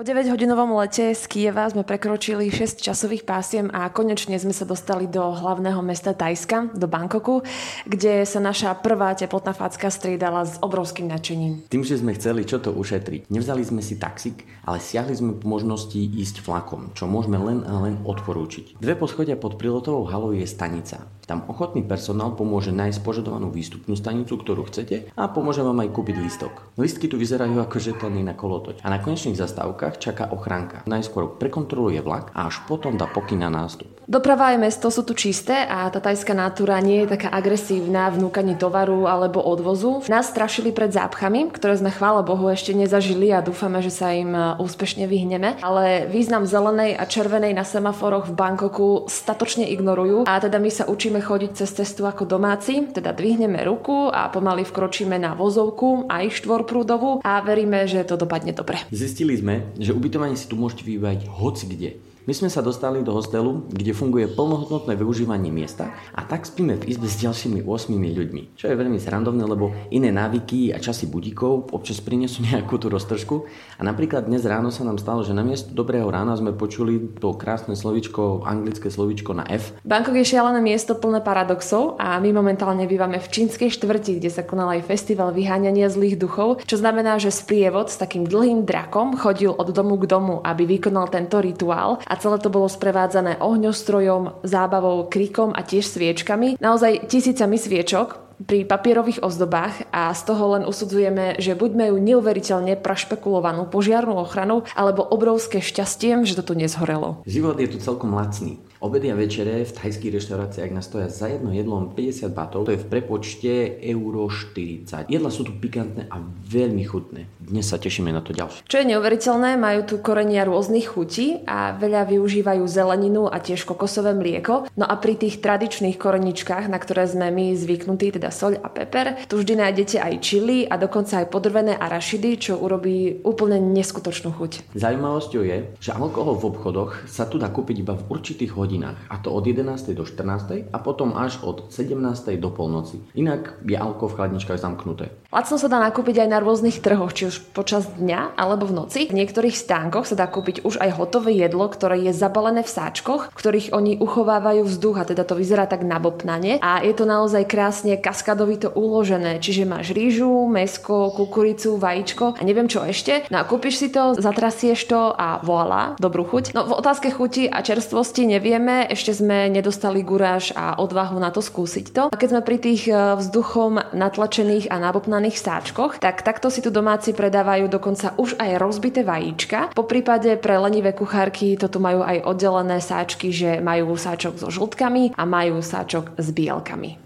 Po 9-hodinovom lete z Kieva sme prekročili 6 časových pásiem a konečne sme sa dostali do hlavného mesta Tajska, do Bangkoku, kde sa naša prvá teplotná facka striedala s obrovským nadšením. Tým, že sme chceli čo to ušetriť, nevzali sme si taxík, ale siahli sme po možnosti ísť vlakom, čo môžeme len a len odporúčiť. Dve poschodia pod príletovou halou je stanica. Tam ochotný personál pomôže nájsť požadovanú výstupnú stanicu, ktorú chcete a pomôže vám aj kúpiť listok. Listky tu vyzerajú ako žetony na kolotoč a na konečných zastávkach čaká ochranka. Najskôr prekontroluje vlak a až potom dá pokyn na nástup. Doprava aj mesto sú tu čisté a tá tajská natúra nie je taká agresívna v núkaní tovaru alebo odvozu. Nás strašili pred zápchami, ktoré sme chvála Bohu ešte nezažili a dúfame, že sa im e, úspešne vyhneme. Ale význam zelenej a červenej na semaforoch v Bangkoku statočne ignorujú a teda my sa učíme chodiť cez cestu ako domáci, teda dvihneme ruku a pomaly vkročíme na vozovku aj štvorprúdovú a veríme, že to dopadne dobre. Zistili sme, že ubytovanie si tu môžete vybrať hoci kde. My sme sa dostali do hostelu, kde funguje plnohodnotné využívanie miesta a tak spíme v izbe s ďalšími 8 ľuďmi. Čo je veľmi srandovné, lebo iné návyky a časy budíkov občas prinesú nejakú tú roztržku. A napríklad dnes ráno sa nám stalo, že namiesto dobrého rána sme počuli to krásne slovičko, anglické slovičko na F. Bangkok je šialené miesto plné paradoxov a my momentálne bývame v čínskej štvrti, kde sa konal aj festival vyháňania zlých duchov, čo znamená, že sprievod s takým dlhým drakom chodil od domu k domu, aby vykonal tento rituál a celé to bolo sprevádzané ohňostrojom, zábavou, krikom a tiež sviečkami. Naozaj tisícami sviečok, pri papierových ozdobách a z toho len usudzujeme, že buď majú neuveriteľne prašpekulovanú požiarnú ochranu, alebo obrovské šťastie, že to tu nezhorelo. Život je tu celkom lacný. Obedy a večere v thajských reštauráciách nastoja za jedno jedlo 50 batov, to je v prepočte euro 40. Jedla sú tu pikantné a veľmi chutné. Dnes sa tešíme na to ďalšie. Čo je neuveriteľné, majú tu korenia rôznych chutí a veľa využívajú zeleninu a tiež kokosové mlieko. No a pri tých tradičných koreničkách, na ktoré sme my zvyknutí, teda soľ a peper, tu vždy nájdete aj čili a dokonca aj podrvené arašidy, čo urobí úplne neskutočnú chuť. Zaujímavosťou je, že alkohol v obchodoch sa tu dá kúpiť iba v určitých hodinách. A to od 11. do 14. a potom až od 17. do polnoci. Inak je alko v chladničkách zamknuté. Lacno sa dá nakúpiť aj na rôznych trhoch, či už počas dňa alebo v noci. V niektorých stánkoch sa dá kúpiť už aj hotové jedlo, ktoré je zabalené v sáčkoch, v ktorých oni uchovávajú vzduch a teda to vyzerá tak nabopnane. A je to naozaj krásne kaskadovito uložené, čiže máš rýžu, mesko, kukuricu, vajíčko a neviem čo ešte. No a kúpiš si to, zatrasieš to a voilà, dobrú chuť. No v otázke chuti a čerstvosti neviem, vieme, ešte sme nedostali guráž a odvahu na to skúsiť to. A keď sme pri tých e, vzduchom natlačených a nabopnaných sáčkoch, tak takto si tu domáci predávajú dokonca už aj rozbité vajíčka. Po prípade pre lenivé kuchárky toto majú aj oddelené sáčky, že majú sáčok so žltkami a majú sáčok s bielkami.